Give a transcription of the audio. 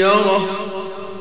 يره